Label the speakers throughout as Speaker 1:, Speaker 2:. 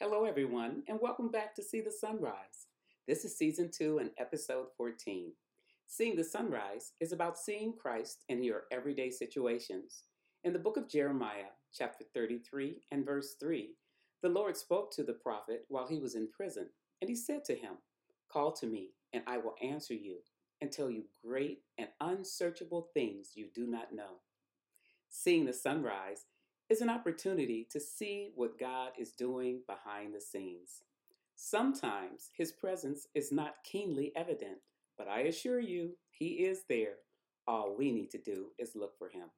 Speaker 1: Hello, everyone, and welcome back to See the Sunrise. This is season two and episode 14. Seeing the sunrise is about seeing Christ in your everyday situations. In the book of Jeremiah, chapter 33 and verse 3, the Lord spoke to the prophet while he was in prison, and he said to him, Call to me, and I will answer you and tell you great and unsearchable things you do not know. Seeing the sunrise is an opportunity to see what God is doing behind the scenes. Sometimes his presence is not keenly evident, but I assure you, he is there. All we need to do is look for him.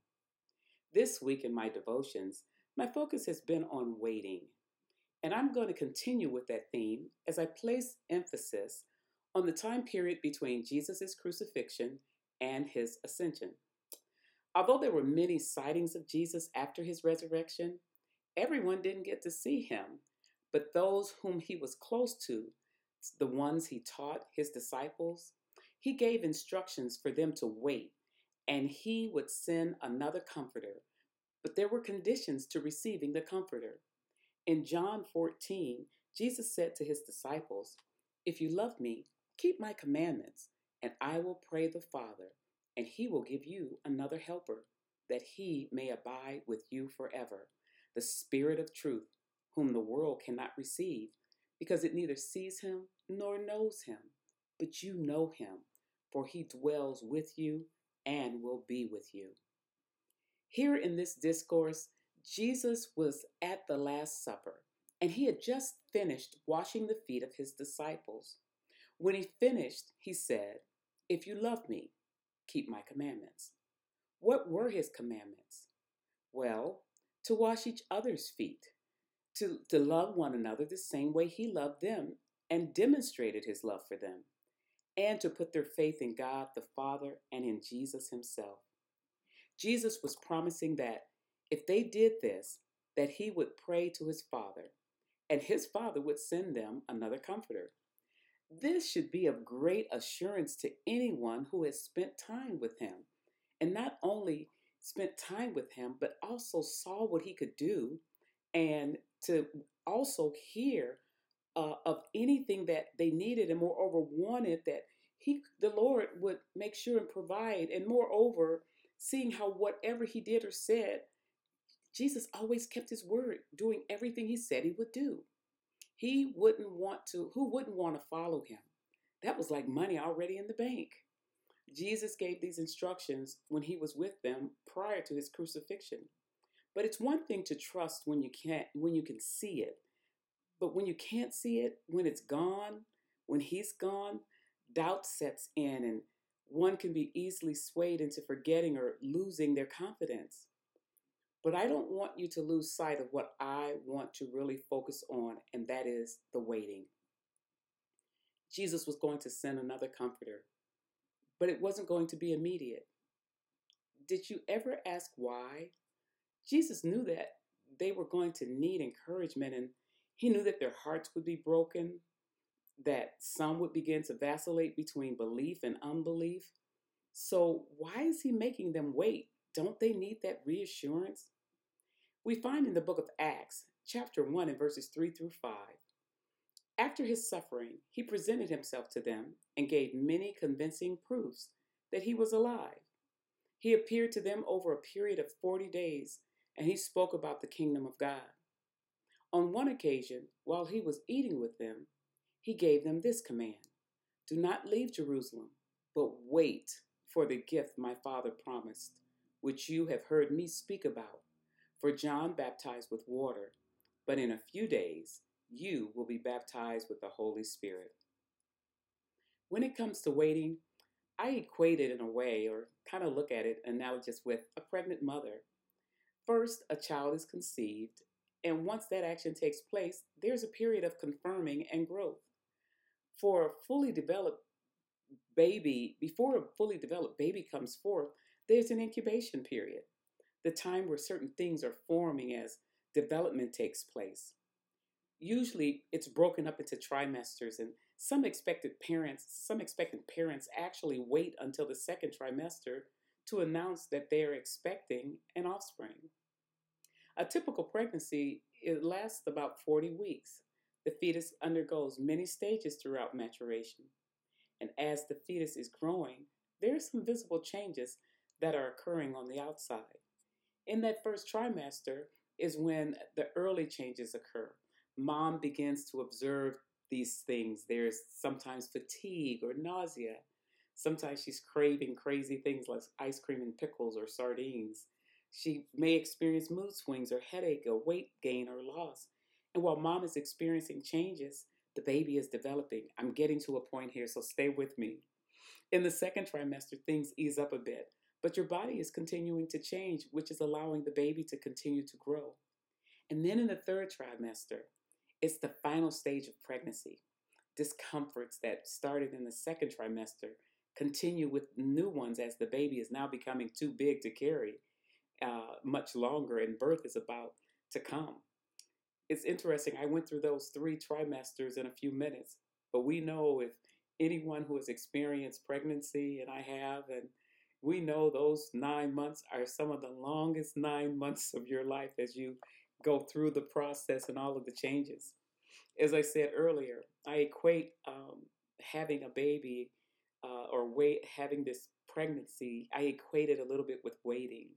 Speaker 1: This week in my devotions, my focus has been on waiting. And I'm going to continue with that theme as I place emphasis on the time period between Jesus' crucifixion and his ascension. Although there were many sightings of Jesus after his resurrection, everyone didn't get to see him, but those whom he was close to, the ones he taught, his disciples, he gave instructions for them to wait, and he would send another comforter. But there were conditions to receiving the comforter. In John 14, Jesus said to his disciples, If you love me, keep my commandments, and I will pray the Father and he will give you another helper, that he may abide with you forever, the Spirit of truth, whom the world cannot receive, because it neither sees him nor knows him. But you know him, for he dwells with you and will be with you. Here in this discourse, Jesus was at the Last Supper, and he had just finished washing the feet of his disciples. When he finished, he said, If you love me, keep my commandments. What were his commandments? Well, to wash each other's feet, to, to love one another the same way he loved them and demonstrated his love for them, and to put their faith in God the Father and in Jesus himself. Jesus was promising that if they did this, that he would pray to his Father, and his Father would send them another comforter this should be of great assurance to anyone who has spent time with him, and not only spent time with him, but also saw what he could do, and to also hear uh, of anything that they needed, and moreover wanted that he, the Lord, would make sure and provide, and moreover, seeing how whatever he did or said, Jesus always kept his word, doing everything he said he would do. He wouldn't want to, who wouldn't want to follow him? That was like money already in the bank. Jesus gave these instructions when he was with them prior to his crucifixion. But it's one thing to trust when you can't when you can see it. But when you can't see it, when it's gone, when he's gone, doubt sets in and one can be easily swayed into forgetting or losing their confidence. But I don't want you to lose sight of what I want to really focus on, and that is the waiting. Jesus was going to send another comforter, but it wasn't going to be immediate. Did you ever ask why? Jesus knew that they were going to need encouragement, and he knew that their hearts would be broken, that some would begin to vacillate between belief and unbelief. So, why is he making them wait? Don't they need that reassurance? We find in the book of Acts, chapter 1, and verses 3 through 5. After his suffering, he presented himself to them and gave many convincing proofs that he was alive. He appeared to them over a period of 40 days, and he spoke about the kingdom of God. On one occasion, while he was eating with them, he gave them this command Do not leave Jerusalem, but wait for the gift my Father promised, which you have heard me speak about. For John baptized with water, but in a few days you will be baptized with the Holy Spirit. When it comes to waiting, I equate it in a way, or kind of look at it analogous with a pregnant mother. First, a child is conceived, and once that action takes place, there's a period of confirming and growth. For a fully developed baby, before a fully developed baby comes forth, there's an incubation period the time where certain things are forming as development takes place. Usually it's broken up into trimesters and some expected parents, some expectant parents actually wait until the second trimester to announce that they're expecting an offspring. A typical pregnancy it lasts about 40 weeks. The fetus undergoes many stages throughout maturation. And as the fetus is growing, there are some visible changes that are occurring on the outside. In that first trimester is when the early changes occur. Mom begins to observe these things. There's sometimes fatigue or nausea. Sometimes she's craving crazy things like ice cream and pickles or sardines. She may experience mood swings or headache or weight gain or loss. And while mom is experiencing changes, the baby is developing. I'm getting to a point here, so stay with me. In the second trimester, things ease up a bit, but your body is continuing to change, which is allowing the baby to continue to grow. And then in the third trimester, it's the final stage of pregnancy. Discomforts that started in the second trimester continue with new ones as the baby is now becoming too big to carry uh, much longer, and birth is about to come. It's interesting. I went through those three trimesters in a few minutes, but we know if anyone who has experienced pregnancy, and I have, and we know those nine months are some of the longest nine months of your life as you go through the process and all of the changes. As I said earlier, I equate um, having a baby uh, or wait having this pregnancy. I equate it a little bit with waiting.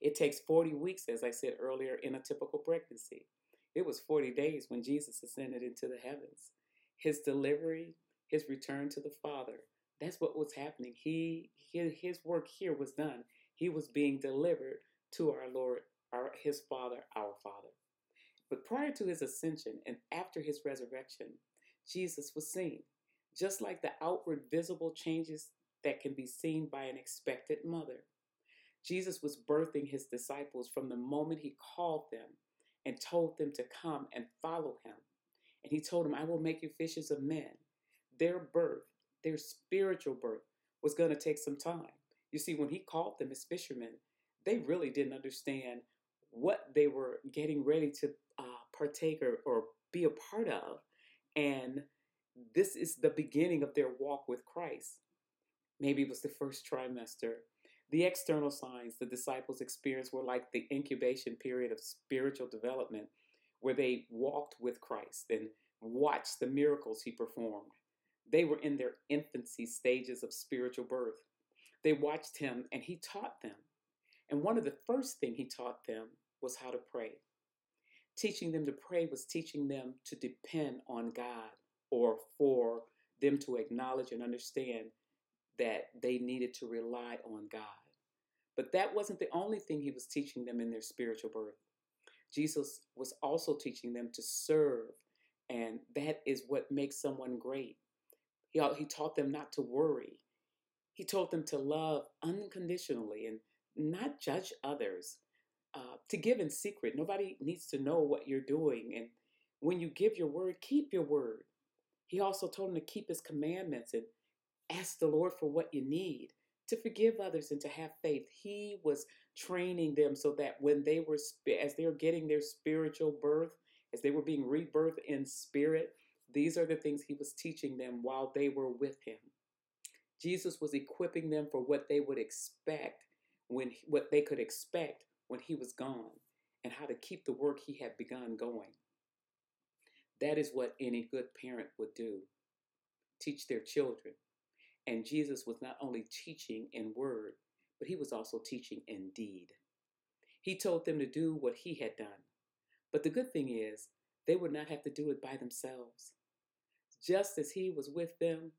Speaker 1: It takes 40 weeks, as I said earlier, in a typical pregnancy. It was 40 days when Jesus ascended into the heavens. His delivery, his return to the Father, that's what was happening. He, his work here was done. He was being delivered to our Lord, our, his Father, our Father. But prior to his ascension and after his resurrection, Jesus was seen, just like the outward visible changes that can be seen by an expected mother. Jesus was birthing his disciples from the moment he called them and told them to come and follow him. And he told them, I will make you fishers of men. Their birth, their spiritual birth, was going to take some time. You see, when he called them as fishermen, they really didn't understand what they were getting ready to uh, partake or, or be a part of. And this is the beginning of their walk with Christ. Maybe it was the first trimester the external signs the disciples experienced were like the incubation period of spiritual development, where they walked with Christ and watched the miracles he performed. They were in their infancy stages of spiritual birth. They watched him and he taught them. And one of the first things he taught them was how to pray. Teaching them to pray was teaching them to depend on God or for them to acknowledge and understand that they needed to rely on God. But that wasn't the only thing he was teaching them in their spiritual birth. Jesus was also teaching them to serve, and that is what makes someone great. He, he taught them not to worry. He told them to love unconditionally and not judge others, uh, to give in secret. Nobody needs to know what you're doing. And when you give your word, keep your word. He also told them to keep his commandments and ask the Lord for what you need, to forgive others and to have faith. He was training them so that when they were, as they were getting their spiritual birth, as they were being rebirthed in spirit, these are the things he was teaching them while they were with him. Jesus was equipping them for what they would expect when what they could expect when he was gone and how to keep the work he had begun going. That is what any good parent would do. Teach their children and Jesus was not only teaching in word, but he was also teaching in deed. He told them to do what he had done. But the good thing is, they would not have to do it by themselves. Just as he was with them,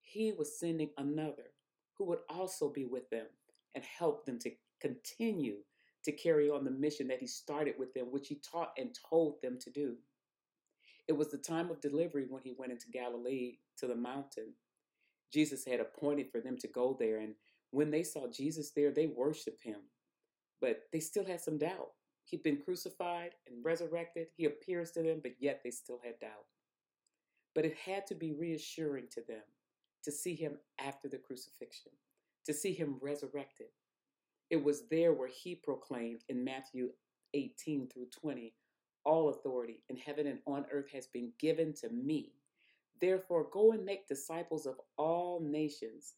Speaker 1: he was sending another who would also be with them and help them to continue to carry on the mission that he started with them, which he taught and told them to do. It was the time of delivery when he went into Galilee to the mountain Jesus had appointed for them to go there. And when they saw Jesus there, they worshiped him. But they still had some doubt. He'd been crucified and resurrected. He appears to them, but yet they still had doubt. But it had to be reassuring to them to see him after the crucifixion, to see him resurrected. It was there where he proclaimed in Matthew 18 through 20 all authority in heaven and on earth has been given to me. Therefore, go and make disciples of all nations,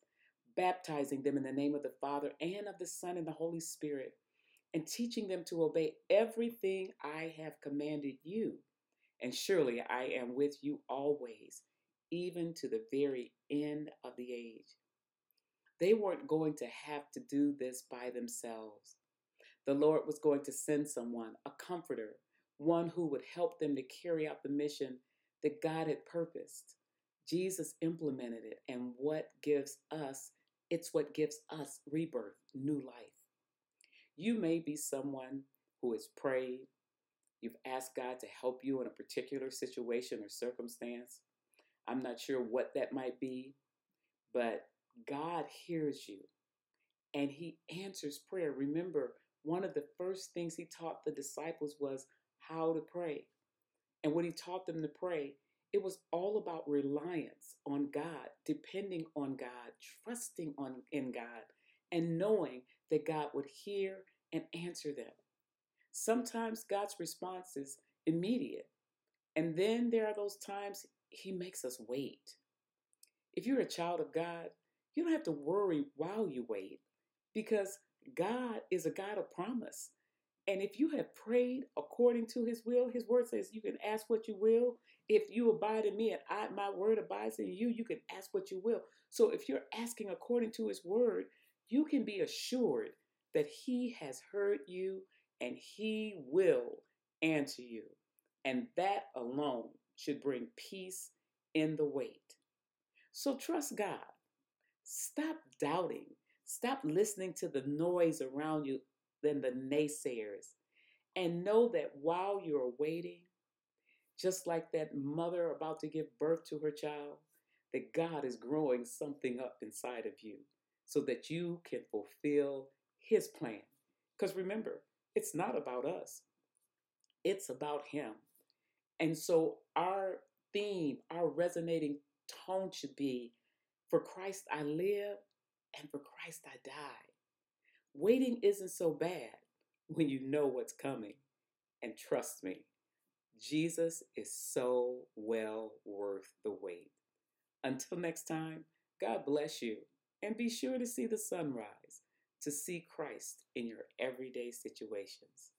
Speaker 1: baptizing them in the name of the Father and of the Son and the Holy Spirit, and teaching them to obey everything I have commanded you. And surely I am with you always, even to the very end of the age. They weren't going to have to do this by themselves. The Lord was going to send someone, a comforter, one who would help them to carry out the mission that God had purposed. Jesus implemented it, and what gives us, it's what gives us rebirth, new life. You may be someone who has prayed, you've asked God to help you in a particular situation or circumstance. I'm not sure what that might be, but God hears you and He answers prayer. Remember, one of the first things He taught the disciples was how to pray. And when He taught them to pray, it was all about reliance on God, depending on God, trusting on in God, and knowing that God would hear and answer them. Sometimes God's response is immediate, and then there are those times He makes us wait. If you're a child of God, you don't have to worry while you wait because God is a God of promise. And if you have prayed according to his will, his word says you can ask what you will. If you abide in me and I, my word abides in you, you can ask what you will. So if you're asking according to his word, you can be assured that he has heard you and he will answer you. And that alone should bring peace in the wait. So trust God. Stop doubting. Stop listening to the noise around you than the naysayers. And know that while you're waiting, just like that mother about to give birth to her child, that God is growing something up inside of you so that you can fulfill His plan. Because remember, it's not about us, it's about Him. And so our theme, our resonating tone should be for Christ I live and for Christ I die. Waiting isn't so bad when you know what's coming. And trust me, Jesus is so well worth the wait. Until next time, God bless you and be sure to see the sunrise to see Christ in your everyday situations.